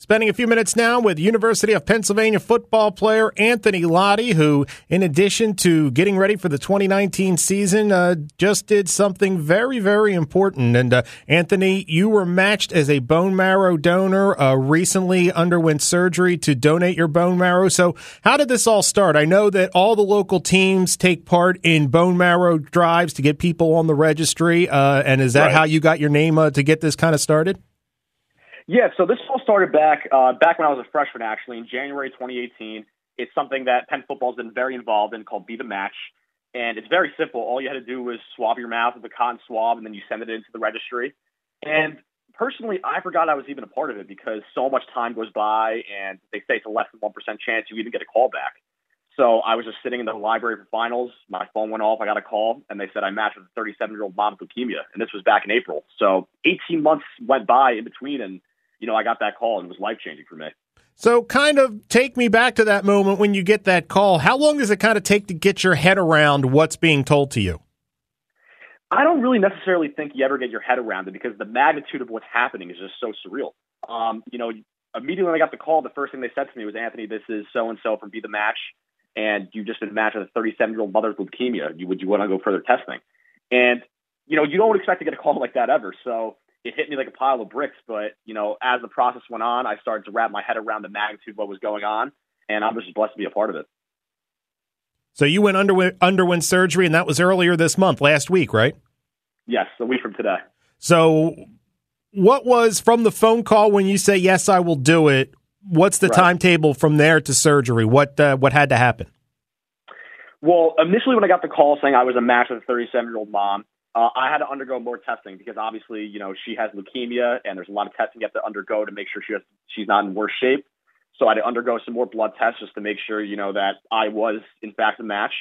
Spending a few minutes now with University of Pennsylvania football player Anthony Lotti, who, in addition to getting ready for the 2019 season, uh, just did something very, very important. And uh, Anthony, you were matched as a bone marrow donor, uh, recently underwent surgery to donate your bone marrow. So, how did this all start? I know that all the local teams take part in bone marrow drives to get people on the registry. Uh, and is that Right. how you got your name uh, to get this kind of started? Yeah, so this all started back uh, back when I was a freshman, actually, in January 2018. It's something that Penn football's been very involved in called Be the Match. And it's very simple. All you had to do was swab your mouth with a cotton swab, and then you send it into the registry. And personally, I forgot I was even a part of it because so much time goes by, and they say it's a less than 1% chance you even get a call back. So I was just sitting in the library for finals. My phone went off. I got a call, and they said I matched with a 37-year-old mom with leukemia, and this was back in April. So 18 months went by in between, and you know I got that call, and it was life-changing for me. So, kind of take me back to that moment when you get that call. How long does it kind of take to get your head around what's being told to you? I don't really necessarily think you ever get your head around it because the magnitude of what's happening is just so surreal. Um, you know, immediately when I got the call, the first thing they said to me was, Anthony, this is so and so from Be the Match, and you've just been matched with a 37 year old mother with leukemia. You, would you want to go further testing? And, you know, you don't expect to get a call like that ever. So it hit me like a pile of bricks. But, you know, as the process went on, I started to wrap my head around the magnitude of what was going on, and I was just blessed to be a part of it. So, you went underwent, underwent surgery, and that was earlier this month, last week, right? Yes, a week from today. So, what was from the phone call when you say, Yes, I will do it? What's the Right. timetable from there to surgery? What, uh, what had to happen? Well, initially when I got the call saying I was a match with a 37 year old mom, uh, I had to undergo more testing because obviously, you know, she has leukemia and there's a lot of testing you have to undergo to make sure she has, she's not in worse shape. So I had to undergo some more blood tests just to make sure, you know, that I was in fact a match.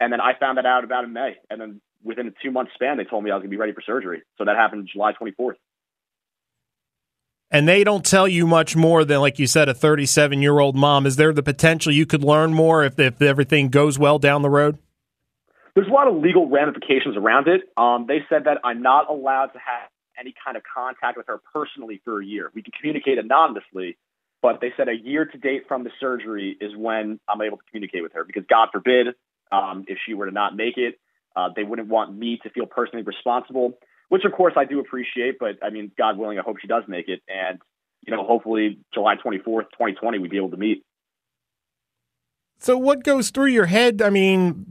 And then I found that out about in May. And then within a two month span, they told me I was going to be ready for surgery. So that happened July 24th. And they don't tell you much more than, like you said, a 37 year old mom. Is there the potential you could learn more if, if everything goes well down the road? There's a lot of legal ramifications around it. Um, they said that I'm not allowed to have any kind of contact with her personally for a year. We can communicate anonymously, but they said a year to date from the surgery is when I'm able to communicate with her because God forbid um, if she were to not make it, uh, they wouldn't want me to feel personally responsible, which of course I do appreciate. But I mean, God willing, I hope she does make it. And, you know, hopefully July 24th, 2020, we'd be able to meet. So, what goes through your head? I mean,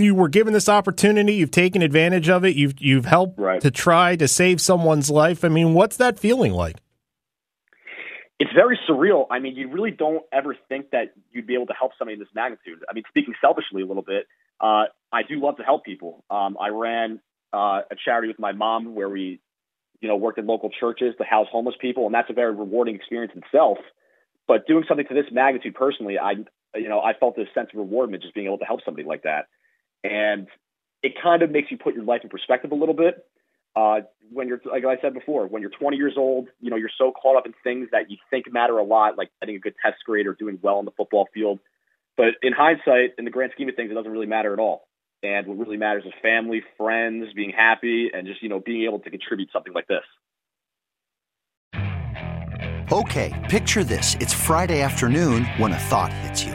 you were given this opportunity, you've taken advantage of it, you've you've helped Right. to try to save someone's life. I mean, what's that feeling like? it's very surreal. I mean, you really don't ever think that you'd be able to help somebody in this magnitude. I mean, speaking selfishly a little bit, uh, I do love to help people. Um, I ran uh, a charity with my mom where we, you know, worked in local churches to house homeless people, and that's a very rewarding experience in itself. But doing something to this magnitude personally, I, you know, I felt this sense of rewardment just being able to help somebody like that, and it kind of makes you put your life in perspective a little bit uh, when you're, like I said before, when you're 20 years old, you know, you're so caught up in things that you think matter a lot, like getting a good test grade or doing well on the football field. But in hindsight, in the grand scheme of things, it doesn't really matter at all. And what really matters is family, friends, being happy, and just, you know, being able to contribute something like this. Okay, picture this. It's Friday afternoon when a thought hits you.